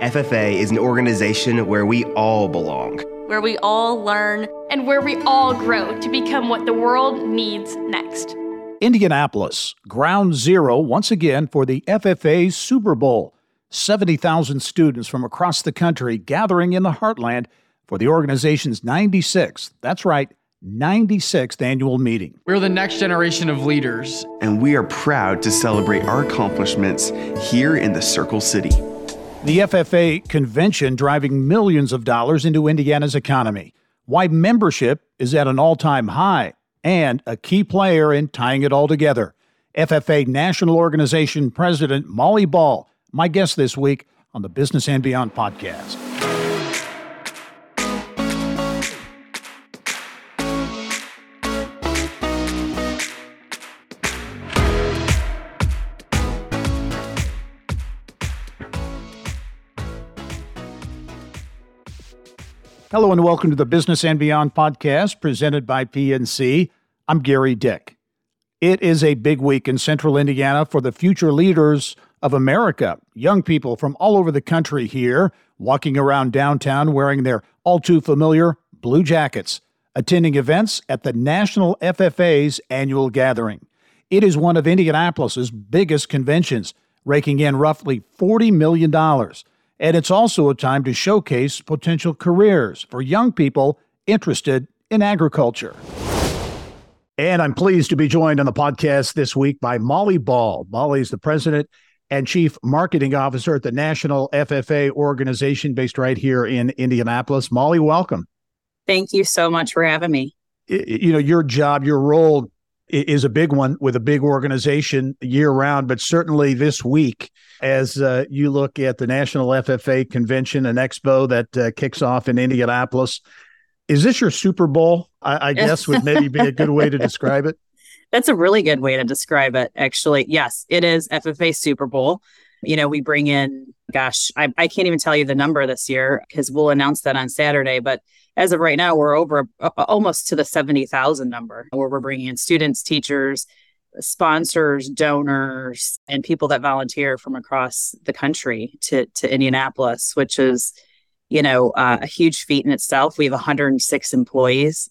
FFA is an organization where we all belong, where we all learn, and where we all grow to become what the world needs next. Indianapolis, ground zero once again for the FFA Super Bowl. 70,000 students from across the country gathering in the heartland for the organization's 96th, that's right, 96th annual meeting. We're the next generation of leaders. And we are proud to celebrate our accomplishments here in the Circle City. The FFA convention driving millions of dollars into Indiana's economy. Why membership is at an all time high and a key player in tying it all together. FFA National Organization President Molly Ball, my guest this week on the Business and Beyond podcast. Hello and welcome to the Business and Beyond podcast presented by PNC. I'm Gerry Dick. It is a big week in central Indiana for the future leaders of America. Young people from all over the country here walking around downtown wearing their all too familiar blue jackets, attending events at the National FFA's annual gathering. It is one of Indianapolis's biggest conventions, raking in roughly $40 million and it's also a time to showcase potential careers for young people interested in agriculture. And I'm pleased to be joined on the podcast this week by Molly Ball. Molly is the president and chief marketing officer at the National FFA organization based right here in Indianapolis. Molly, welcome. Thank you so much for having me. You know, your job, your role is a big one with a big organization year round, but certainly this week, as uh, you look at the National FFA convention and expo that uh, kicks off in Indianapolis, is this your Super Bowl? I, I guess would maybe be a good way to describe it. That's a really good way to describe it, actually. Yes, it is FFA Super Bowl. You know, we bring in, gosh, I, I can't even tell you the number this year because we'll announce that on Saturday, but as of right now, we're over uh, almost to the 70,000 number where we're bringing in students, teachers, sponsors, donors, and people that volunteer from across the country to, to Indianapolis, which is, you know, uh, a huge feat in itself. We have 106 employees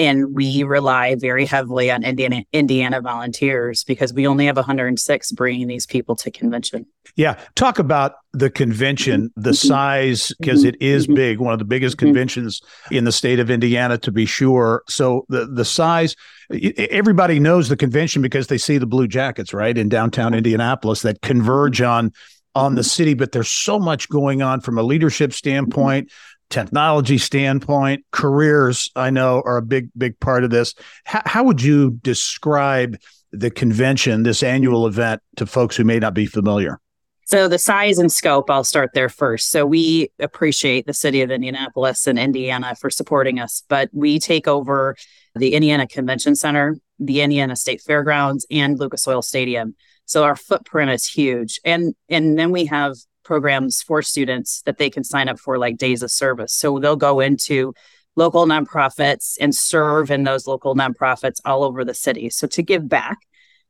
and we rely very heavily on Indiana, Indiana volunteers because we only have 106 bringing these people to convention. Yeah, talk about the convention, the mm-hmm. size because it is mm-hmm. big, one of the biggest mm-hmm. conventions in the state of Indiana to be sure. So the the size, everybody knows the convention because they see the blue jackets right in downtown Indianapolis that converge on on the city, but there's so much going on from a leadership standpoint, technology standpoint, careers, I know, are a big, big part of this. How, how would you describe the convention, this annual event, to folks who may not be familiar? So, the size and scope, I'll start there first. So, we appreciate the city of Indianapolis and Indiana for supporting us, but we take over the Indiana Convention Center, the Indiana State Fairgrounds, and Lucas Oil Stadium. So, our footprint is huge. And, and then we have programs for students that they can sign up for, like days of service. So they'll go into local nonprofits and serve in those local nonprofits all over the city. So to give back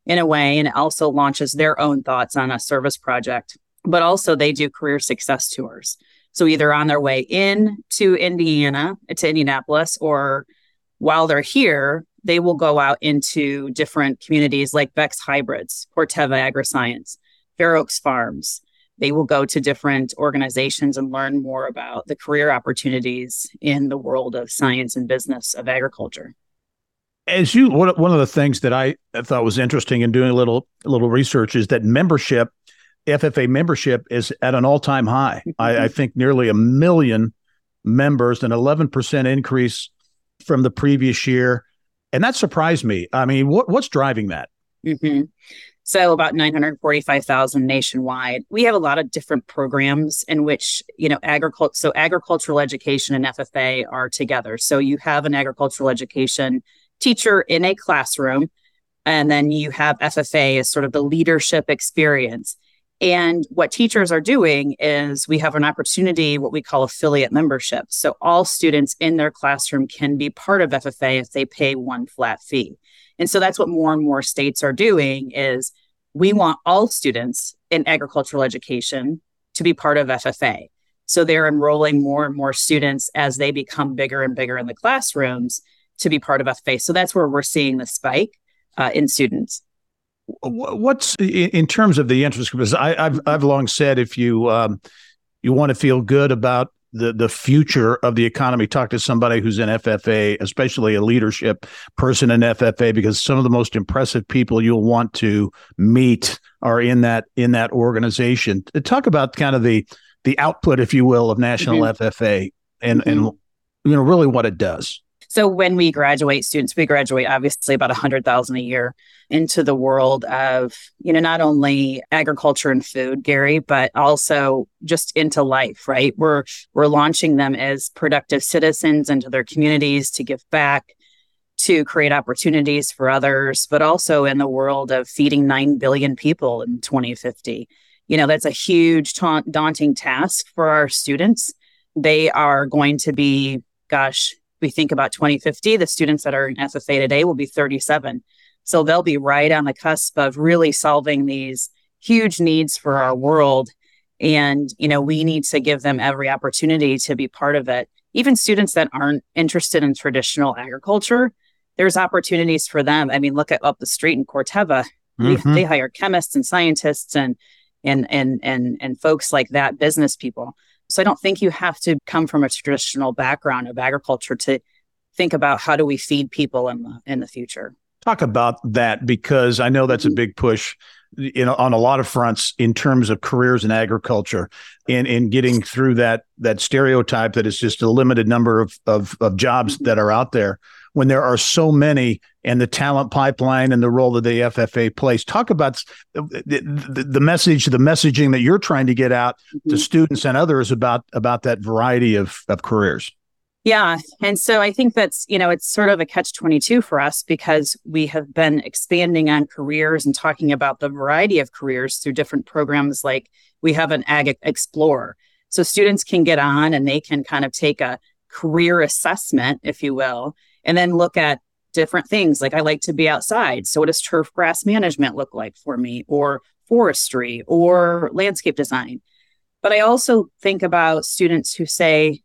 in a way, and it also launches their own thoughts on a service project. But also, they do career success tours. So either on their way in to Indiana, to Indianapolis, or while they're here, they will go out into different communities like Beck's Hybrids, Corteva AgriScience, Fair Oaks Farms, they will go to different organizations and learn more about the career opportunities in the world of science and business of agriculture. As you, one of the things that I thought was interesting in doing a little little research is that membership, FFA membership, is at an all time high. I, I think nearly a million members, an eleven percent increase from the previous year, and that surprised me. I mean, what what's driving that? Mm-hmm. So about 945,000 nationwide. We have a lot of different programs in which, you know, agriculture, so agricultural education and FFA are together. So you have an agricultural education teacher in a classroom, and then you have FFA as sort of the leadership experience. And what teachers are doing is we have an opportunity, what we call affiliate membership. So all students in their classroom can be part of FFA if they pay one flat fee. And so that's what more and more states are doing is we want all students in agricultural education to be part of FFA. So they're enrolling more and more students as they become bigger and bigger in the classrooms to be part of FFA. So that's where we're seeing the spike uh, in students. What's in terms of the interest? Because I, have I've long said if you um, you want to feel good about the the future of the economy, talk to somebody who's in FFA, especially a leadership person in FFA, because some of the most impressive people you'll want to meet are in that in that organization. Talk about kind of the the output, if you will, of National mm-hmm. FFA and mm-hmm. and you know really what it does. So when we graduate students, we graduate obviously about a hundred thousand a year into the world of, you know, not only agriculture and food, Gerry, but also just into life, right? We're we're launching them as productive citizens into their communities to give back, to create opportunities for others, but also in the world of feeding 9 billion people in 2050. You know, that's a huge ta- daunting task for our students. They are going to be, gosh, we think about 2050, the students that are in FFA today will be 37. So they'll be right on the cusp of really solving these huge needs for our world. And, you know, we need to give them every opportunity to be part of it. Even students that aren't interested in traditional agriculture, there's opportunities for them. I mean, look at up the street in Corteva. Mm-hmm. They, they hire chemists and scientists and and and and and folks like that, business people. So I don't think you have to come from a traditional background of agriculture to think about how do we feed people in the in the future. Talk about that because I know that's a mm-hmm. big push know on a lot of fronts in terms of careers in agriculture and in getting through that that stereotype that is just a limited number of of, of jobs mm-hmm. that are out there when there are so many and the talent pipeline and the role that the FFA plays. Talk about the, the, the message, the messaging that you're trying to get out mm-hmm. to students and others about about that variety of, of careers. Yeah. And so I think that's, you know, it's sort of a catch 22 for us because we have been expanding on careers and talking about the variety of careers through different programs like we have an Ag Explorer. So students can get on and they can kind of take a career assessment, if you will, and then look at different things. Like I like to be outside. So what does turf grass management look like for me or forestry or landscape design? But I also think about students who say,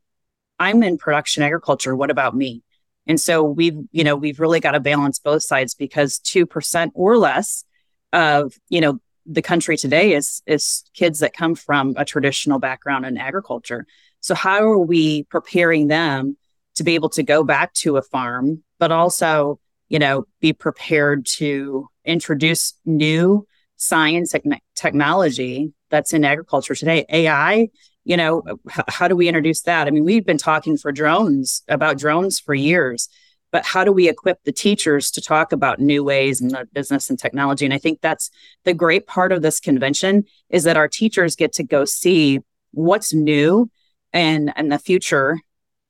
I'm in production agriculture. What about me? And so we've, you know, we've really got to balance both sides because 2% or less of, you know, the country today is is kids that come from a traditional background in agriculture. So how are we preparing them to be able to go back to a farm, but also, you know, be prepared to introduce new science and technology that's in agriculture today. AI, you know, how do we introduce that? I mean, we've been talking for drones about drones for years, but how do we equip the teachers to talk about new ways in the business and technology? And I think that's the great part of this convention is that our teachers get to go see what's new and and the future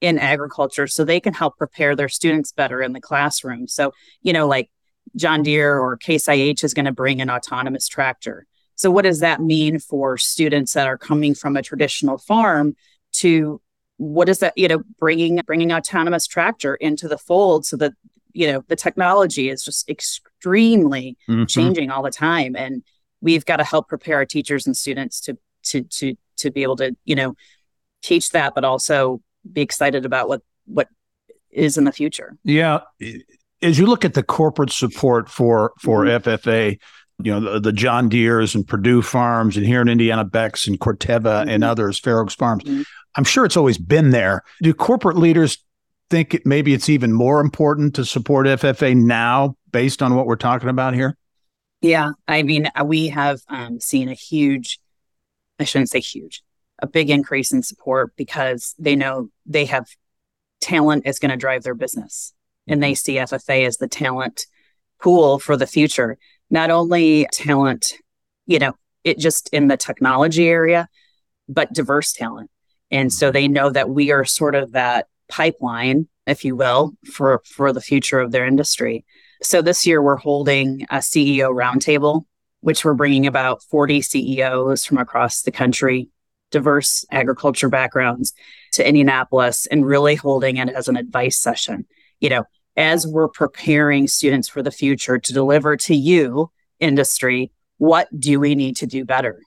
in agriculture so they can help prepare their students better in the classroom. So, you know, like John Deere or Case IH is going to bring an autonomous tractor. So, what does that mean for students that are coming from a traditional farm to what is that, you know, bringing bringing autonomous tractor into the fold so that you know the technology is just extremely mm-hmm. changing all the time and we've got to help prepare our teachers and students to to to to be able to you know teach that but also be excited about what what is in the future. Yeah, as you look at the corporate support for for mm-hmm. FFA, you know the, the, John Deere's and Perdue Farms, and here in Indiana Becks and Corteva mm-hmm. and others, Fair Oaks Farms. Mm-hmm. I'm sure it's always been there. Do corporate leaders think it, maybe it's even more important to support FFA now, based on what we're talking about here? Yeah, I mean, we have um, seen a huge, I shouldn't say huge, a big increase in support because they know they have talent is going to drive their business and they mm-hmm. see FFA as the talent pool for the future. Not only talent, you know, it just in the technology area, but diverse talent. And so mm-hmm. they know that we are sort of that pipeline, if you will, for for the future of their industry. So this year we're holding a CEO roundtable, which we're bringing about 40 CEOs from across the country diverse agriculture backgrounds to Indianapolis and really holding it as an advice session. You know, as we're preparing students for the future to deliver to you, industry, what do we need to do better?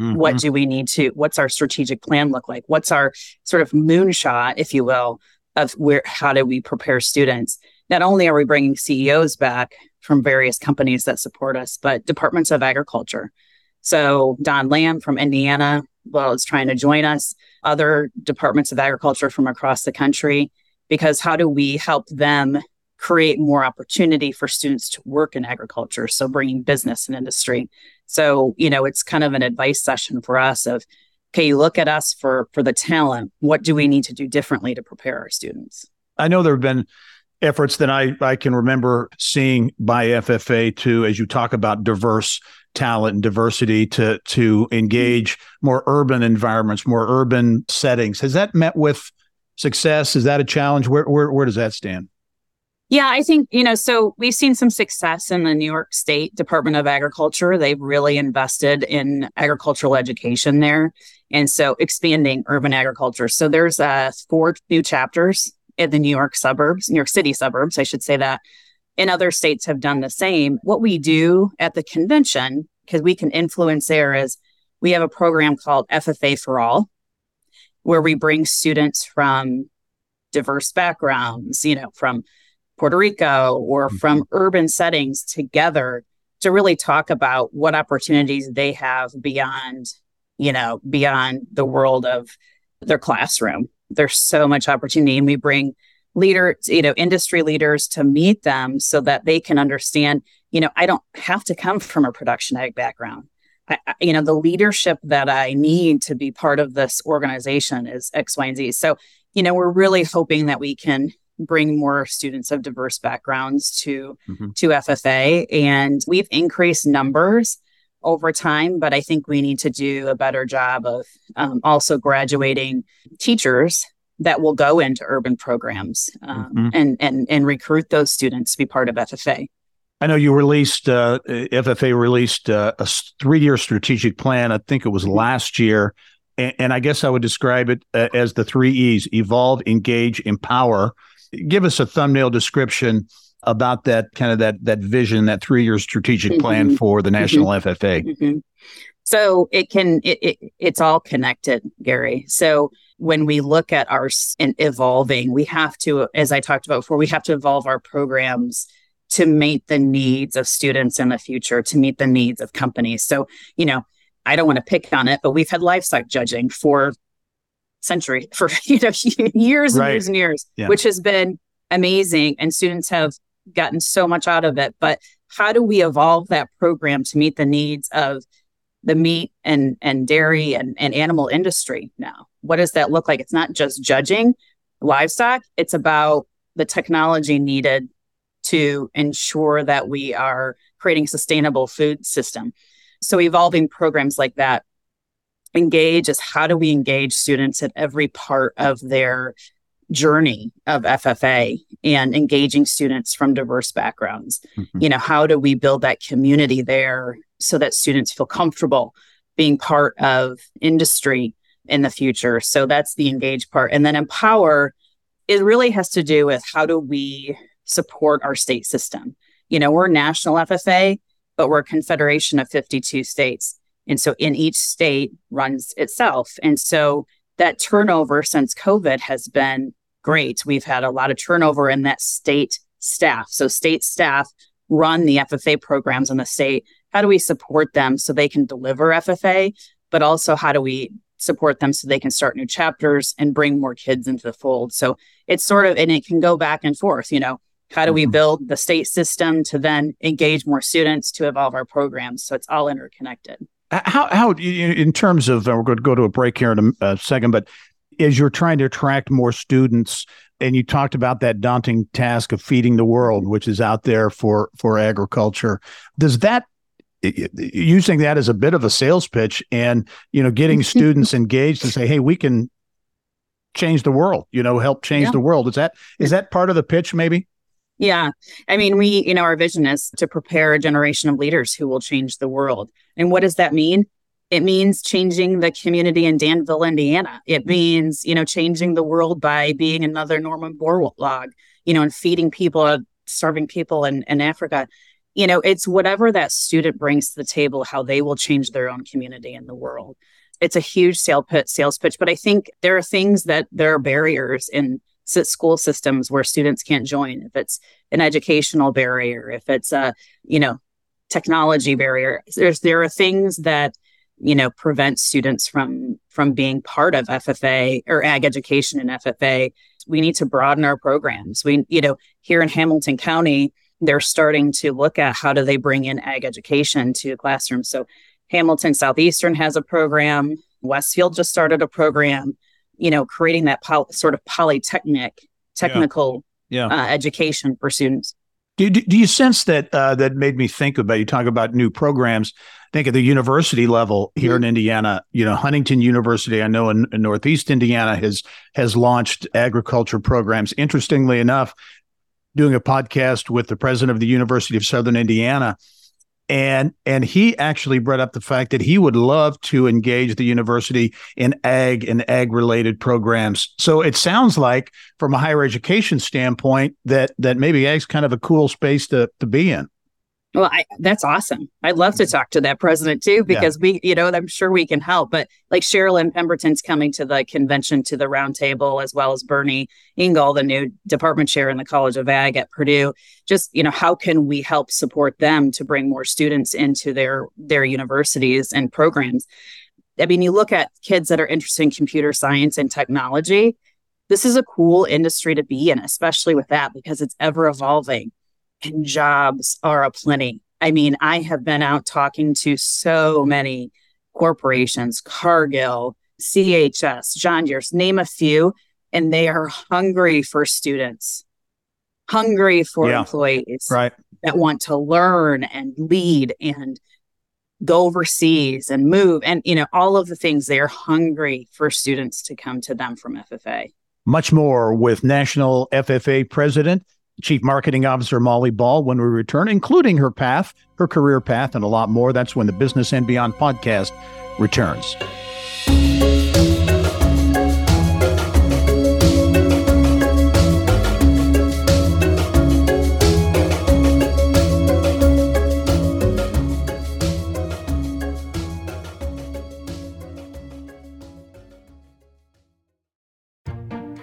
Mm-hmm. What do we need to, what's our strategic plan look like? What's our sort of moonshot, if you will, of where, how do we prepare students? Not only are we bringing CEOs back from various companies that support us, but departments of agriculture. So Don Lamb from Indiana, well, is trying to join us, other departments of agriculture from across the country, because how do we help them create more opportunity for students to work in agriculture? So bringing business and industry. So, you know, it's kind of an advice session for us of, okay, you look at us for for the talent. What do we need to do differently to prepare our students? I know there have been efforts that I, I can remember seeing by FFA to, as you talk about diverse talent and diversity to to engage more urban environments, more urban settings. Has that met with success? Is that a challenge? Where where where does that stand? Yeah, I think, you know, so we've seen some success in the New York State Department of Agriculture. They've really invested in agricultural education there. And so expanding urban agriculture. So there's uh, four new chapters in the New York suburbs, New York City suburbs, I should say that. And other states have done the same. What we do at the convention, because we can influence there, is we have a program called FFA for All, where we bring students from diverse backgrounds, you know, from Puerto Rico or mm-hmm. from urban settings together to really talk about what opportunities they have beyond, you know, beyond the world of their classroom. There's so much opportunity, and we bring leaders, you know, industry leaders to meet them so that they can understand, you know, I don't have to come from a production ag background. I, you know, the leadership that I need to be part of this organization is X, Y, and Z. So, you know, we're really hoping that we can bring more students of diverse backgrounds to mm-hmm. to FFA and we've increased numbers over time but I think we need to do a better job of um, also graduating teachers that will go into urban programs um, mm-hmm. and and and recruit those students to be part of FFA. I know you released uh, FFA released uh, a three-year strategic plan. I think it was mm-hmm. last year, and, and I guess I would describe it uh, as the three E's: evolve, engage, empower give us a thumbnail description about that kind of that that vision, that three year strategic plan mm-hmm. for the National mm-hmm. FFA. So it can it, it it's all connected, Gerry. So when we look at our and evolving, we have to, as I talked about before, we have to evolve our programs to meet the needs of students in the future, to meet the needs of companies. So, you know, I don't want to pick on it, but we've had livestock judging for century for you know years and right. years and years, yeah. which has been amazing. And students have gotten so much out of it. But how do we evolve that program to meet the needs of the meat and and dairy and, and animal industry now? What does that look like? It's not just judging livestock, it's about the technology needed to ensure that we are creating sustainable food system. So evolving programs like that engage is how do we engage students at every part of their journey of FFA and engaging students from diverse backgrounds. Mm-hmm. You know, how do we build that community there so that students feel comfortable being part of industry in the future? So that's the engage part. And then empower, it really has to do with how do we support our state system? You know, we're national FFA, but we're a confederation of 52 states. And so in each state runs itself. And so that turnover since COVID has been great. We've had a lot of turnover in that state staff. So state staff run the FFA programs in the state. How do we support them so they can deliver FFA? But also, how do we support them so they can start new chapters and bring more kids into the fold? So it's sort of, and it can go back and forth, you know, how do we mm-hmm. build the state system to then engage more students to evolve our programs? So it's all interconnected. How how in terms of uh, we're going to go to a break here in a, a second, but as you're trying to attract more students, and you talked about that daunting task of feeding the world, which is out there for for agriculture, does that using that as a bit of a sales pitch and you know getting students engaged and say hey we can change the world you know help change yeah. the world is that is that part of the pitch maybe yeah. I mean, we, you know, our vision is to prepare a generation of leaders who will change the world. And what does that mean? It means changing the community in Danville, Indiana. It means, you know, changing the world by being another Norman Borlaug, you know, and feeding people, uh, starving people in, in Africa. You know, it's whatever that student brings to the table, how they will change their own community and the world. It's a huge sales pitch, sales pitch, but I think there are things that there are barriers in school systems where students can't join. If it's an educational barrier, if it's a, you know, technology barrier, there's there are things that you know prevent students from from being part of FFA or ag education in FFA. We need to broaden our programs. We, you know, here in Hamilton County, they're starting to look at how do they bring in ag education to classrooms. So Hamilton Southeastern has a program. Westfield just started a program. You know, creating that sort of polytechnic technical yeah. Yeah. Uh, education for students. Do, do, do, you sense that uh, that made me think about you talk about new programs? I think at the university level here mm-hmm. in Indiana, you know, Huntington University, I know in, in, Northeast Indiana has has launched agriculture programs. Interestingly enough, doing a podcast with the president of the University of Southern Indiana, and and he actually brought up the fact that he would love to engage the university in ag and ag related programs. So it sounds like from a higher education standpoint that that maybe ag's kind of a cool space to to be in well, I, that's awesome. I'd love to mm-hmm. talk to that president too, because yeah. we, you know, I'm sure we can help. But like Sherilyn Emberton's coming to the convention to the roundtable, as well as Bernie Engel, the new department chair in the College of Ag at Purdue. Just, you know, how can we help support them to bring more students into their their universities and programs? I mean, you look at kids that are interested in computer science and technology. This is a cool industry to be in, especially with that because it's ever evolving and jobs are aplenty. I mean, I have been out talking to so many corporations, Cargill, CHS, John Deere's, name a few, and they are hungry for students, hungry for yeah, employees right. that want to learn and lead and go overseas and move and you know all of the things they're hungry for students to come to them from FFA. Much more with National FFA President Chief Marketing Officer Molly Ball when we return, including her path, her career path, and a lot more. That's when the Business and Beyond podcast returns.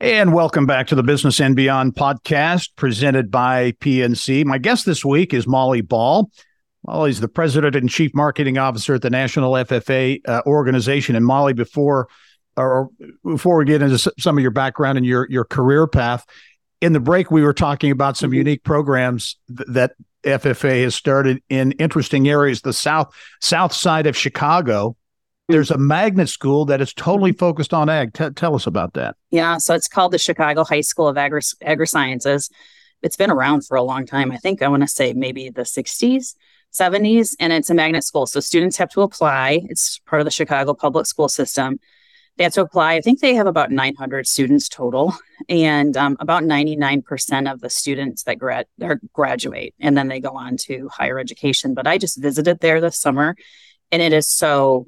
And welcome back to the Business and Beyond podcast presented by PNC. My guest this week is Molly Ball. Molly's the president and chief marketing officer at the National FFA uh, organization. And Molly, before or before we get into some of your background and your your career path, in the break we were talking about some mm-hmm. unique programs th- that FFA has started in interesting areas. The south south side of Chicago there's a magnet school that is totally focused on ag. T- tell us about that. Yeah, so it's called the Chicago High School of Agri- Agri-Sciences. It's been around for a long time. I think I want to say maybe the 60s, 70s, and it's a magnet school. So students have to apply. It's part of the Chicago public school system. They have to apply. I think they have about 900 students total, and um, about 99% of the students that grad graduate, and then they go on to higher education. But I just visited there this summer, and it is so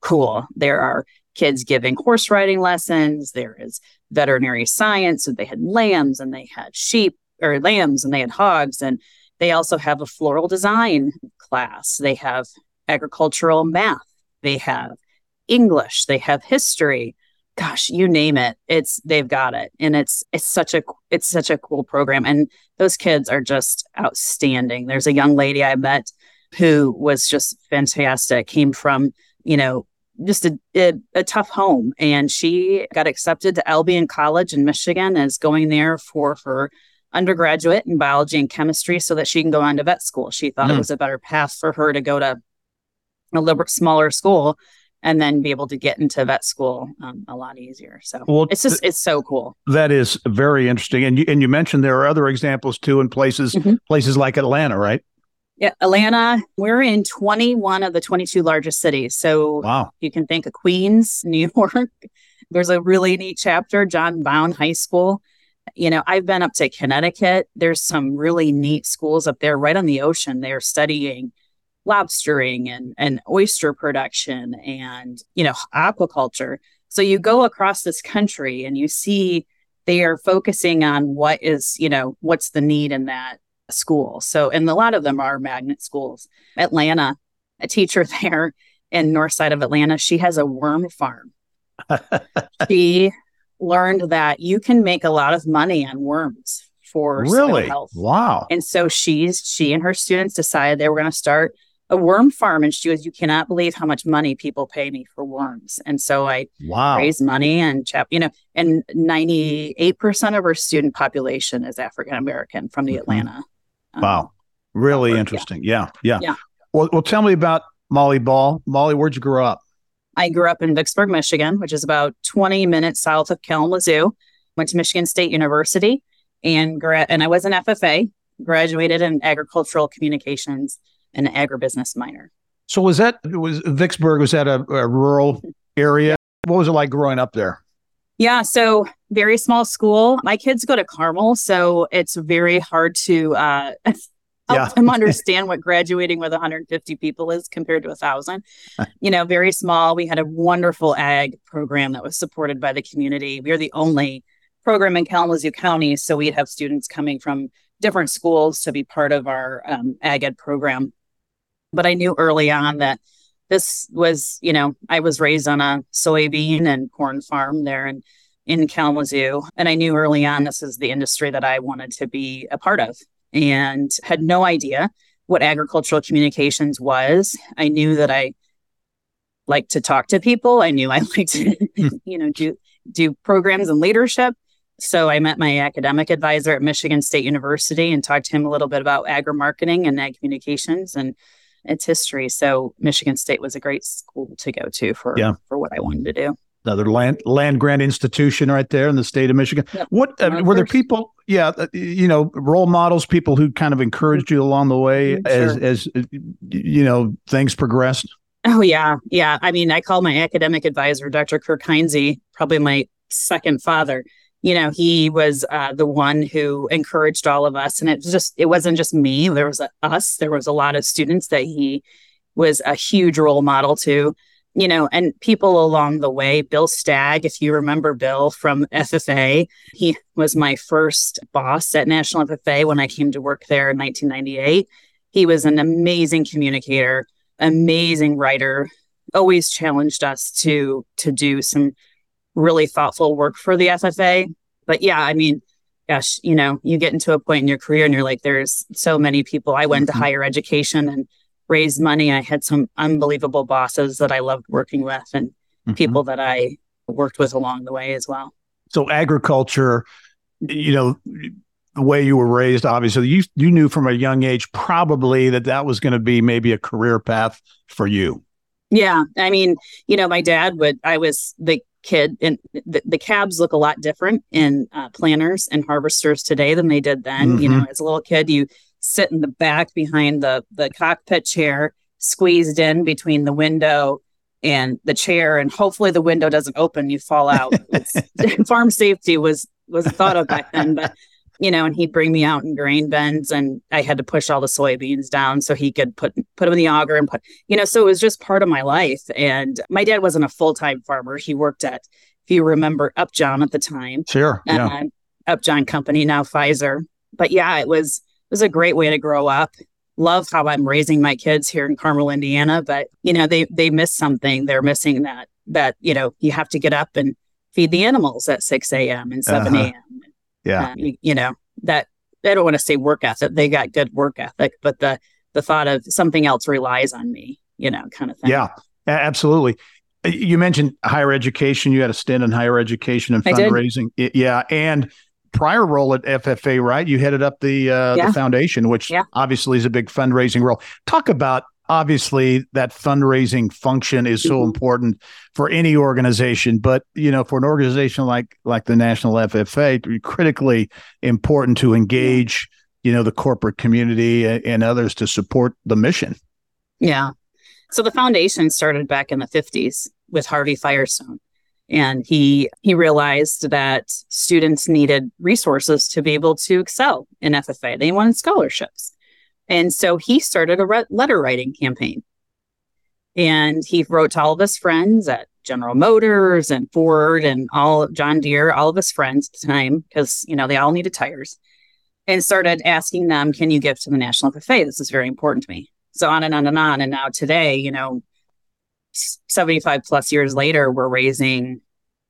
cool. There are kids giving horse riding lessons. There is veterinary science. So they had lambs and they had sheep or lambs and they had hogs. And they also have a floral design class. They have agricultural math. They have English. They have history. Gosh, you name it. It's they've got it. And it's it's such a it's such a cool program. And those kids are just outstanding. There's a young lady I met who was just fantastic, came from, you know, just a, a, a, tough home. And she got accepted to Albion College in Michigan and is going there for her undergraduate in biology and chemistry so that she can go on to vet school. She thought mm. it hmm. was a better path for her to go to a little smaller school and then be able to get into vet school um, a lot easier. So well, it's just it's so cool. That is very interesting. And you and you mentioned there are other examples too in places mm-hmm. places like Atlanta, right? Yeah, Atlanta, we're in 21 of the 22 largest cities. So Wow. you can think of Queens, New York. There's a really neat chapter, John Bowne High School. You know, I've been up to Connecticut. There's some really neat schools up there right on the ocean. They're studying lobstering and, and oyster production and, you know, aquaculture. So you go across this country and you see they are focusing on what is, you know, what's the need in that school. So, and a lot of them are magnet schools. Atlanta, a teacher there in north side of Atlanta, she has a worm farm. she learned that you can make a lot of money on worms for really? health. Wow. And so she's she and her students decided they were going to start a worm farm. And she goes, "You cannot believe how much money people pay me for worms." And so I Wow. raised money and chap, you know, and ninety eight percent of our student population is African American from the Mhm. Atlanta. Um, Wow. Really interesting. Yeah. Yeah. Yeah. Well, well, tell me about Molly Ball. Molly, where'd you grow up? I grew up in Vicksburg, Michigan, which is about 20 minutes south of Kalamazoo. Went to Michigan State University and gra- and I was an FFA, graduated in agricultural communications and an agribusiness minor. So was that was Vicksburg? Was that a, a rural area? What was it like growing up there? Yeah, so very small school. My kids go to Carmel, so it's very hard to uh, help Yeah. them understand what graduating with 150 people is compared to a thousand. you know, very small. We had a wonderful ag program that was supported by the community. We are the only program in Kalamazoo County, so we'd have students coming from different schools to be part of our um, ag ed program. But I knew early on that this was, you know, I was raised on a soybean and corn farm there in, in Kalamazoo. And I knew early on this is the industry that I wanted to be a part of and had no idea what agricultural communications was. I knew that I liked to talk to people. I knew I liked to, you know, do do programs and leadership. So I met my academic advisor at Michigan State University and talked to him a little bit about agri marketing and ag communications and its history. So Michigan State was a great school to go to for Yeah. for what I wanted to do. Another land land grant institution right there in the state of Michigan. Yep. What uh, were there people? Yeah, uh, you know, role models, people who kind of encouraged you along the way Mhm, as as uh, you know things progressed. Oh yeah, yeah. I mean, I call my academic advisor, Dr. Kirk Heinze, probably my second father. You know, he was uh, the one who encouraged all of us, and it just it wasn't just me. There was a, us. There was a lot of students that he was a huge role model to. You know, and people along the way. Bill Stagg, if you remember Bill from FFA, he was my first boss at National FFA when I came to work there in 1998. He was an amazing communicator amazing writer always challenged us to to do some really thoughtful work for the FFA but yeah i mean gosh you know you get into a point in your career and you're like there's so many people i went Mhm. to higher education and raised money i had some unbelievable bosses that i loved working with and Mhm. people that i worked with along the way as well So agriculture, you know, the way you were raised, obviously, you you knew from a young age probably that that was going to be maybe a career path for you. Yeah, I mean, you know, my dad would. I was the kid, and the, the cabs look a lot different in uh, planners and harvesters today than they did then. You know, as a little kid, you sit in the back behind the the cockpit chair, squeezed in between the window and the chair, and hopefully the window doesn't open. You fall out. Farm safety was was thought of back then, but you know, and he'd bring me out in grain bins, and I had to push all the soybeans down so he could put put them in the auger and put you know, so it was just part of my life. And my dad wasn't a full time farmer. He worked at, if you remember, Upjohn at the time, Sure. Yeah. uh, Upjohn Company, now Pfizer. But yeah, it was was a great way to grow up. Love how I'm raising my kids here in Carmel, Indiana. But you know, they they miss something. They're missing that that you know you have to get up and feed the animals at 6 a.m. and 7 Uh-huh. a.m. Yeah. Uh, you, you know that I don't want to say work ethic. They got good work ethic, but the the thought of something else relies on me. You know, kind of thing. Yeah, absolutely. Uh, You mentioned higher education. You had a stint in higher education and fundraising. Yeah, and prior role at FFA, right? You headed up the uh, Yeah. the foundation, which Yeah. obviously is a big fundraising role. Talk about obviously that fundraising function is so Mhm. important for any organization, but you know, for an organization like like the National FFA, critically important to engage you know, the corporate community and others to support the mission. Yeah. So the foundation started back in the 50s with Harvey Firestone. And he he realized that students needed resources to be able to excel in FFA. They wanted scholarships. And so he started a re- letter writing campaign. And he wrote to all of his friends at General Motors and Ford and all John Deere, all of his friends at the time, because you know they all needed tires, and started asking them, "Can you give to the National FFA? This is very important to me." So on and on and on. And now today, you know, 75 plus years later, we're raising,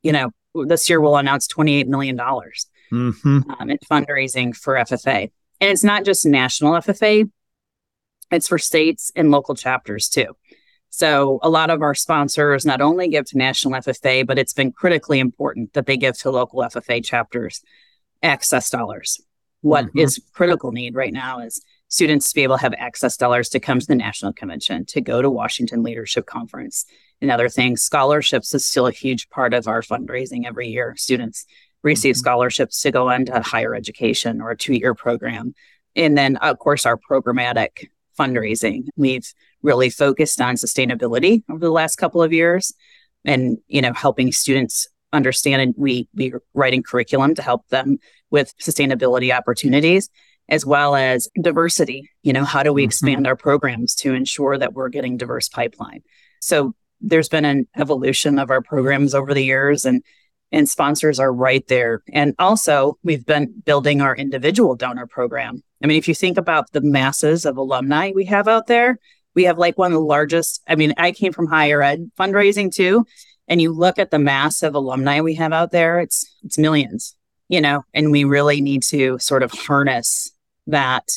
you know, this year we'll announce $28 million mm-hmm. um, in fundraising for FFA. And it's not just national FFA, it's for states and local chapters too. So a lot of our sponsors not only give to national FFA, but it's been critically important that they give to local FFA chapters access dollars. What mm-hmm. is critical need right now is students to be able to have access dollars to come to the national convention, to go to Washington Leadership Conference and other things. Scholarships is still a huge part of our fundraising every year. Students receive mm-hmm. scholarships to go into higher education or a two-year program. And then of course our programmatic fundraising. We've really focused on sustainability over the last couple of years and you know helping students understand and we we writing curriculum to help them with sustainability opportunities as well as diversity you know how do we mm-hmm. expand our programs to ensure that we're getting diverse pipeline so there's been an evolution of our programs over the years and and sponsors are right there and also we've been building our individual donor program i mean if you think about the masses of alumni we have out there we have like one of the largest. I mean, I came from higher ed fundraising too, and you look at the massive alumni we have out there. It's it's millions, you know, and we really need to sort of harness that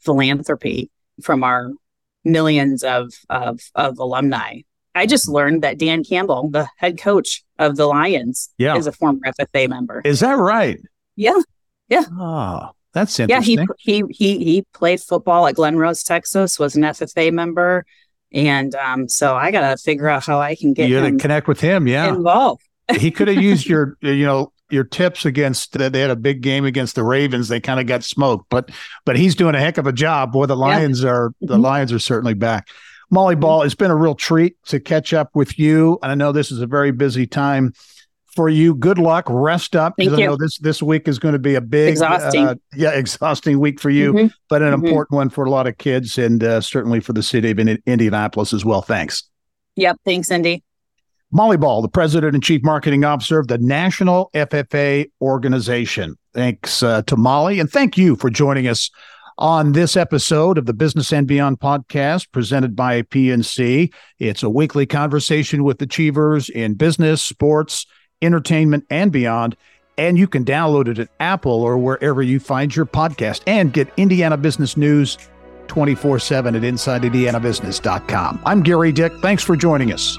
philanthropy from our millions of of of alumni. I just learned that Dan Campbell, the head coach of the Lions, yeah. is a former FFA member. Is that right? Yeah. Yeah. Oh, that's interesting. Yeah, he he he he played football at Glen Rose, Texas. Was an FFA member, and um, so I got to figure out how I can get you to connect with him. Yeah, involved. he could have used your you know your tips against they had a big game against the Ravens. They kind of got smoked, but but he's doing a heck of a job. Boy, the Lions yeah. are the mm-hmm. Lions are certainly back. Molly Ball, it's been a real treat to catch up with you, and I know this is a very busy time for you. Good luck. Rest up because I know this this week is going to be a big, exhausting, uh, yeah, exhausting week for you, mm-hmm. but an mm-hmm. important one for a lot of kids and uh, certainly for the city of Indianapolis as well. Thanks. Yep. Thanks, Indy. Molly Ball, the president and chief marketing officer of the National FFA organization. Thanks uh, to Molly, and thank you for joining us on this episode of the Business and Beyond podcast presented by PNC. It's a weekly conversation with achievers in business, sports, entertainment, and beyond. And you can download it at Apple or wherever you find your podcast and get Indiana business news 24 7 at InsideIndianaBusiness.com. I'm Gerry Dick. Thanks for joining us.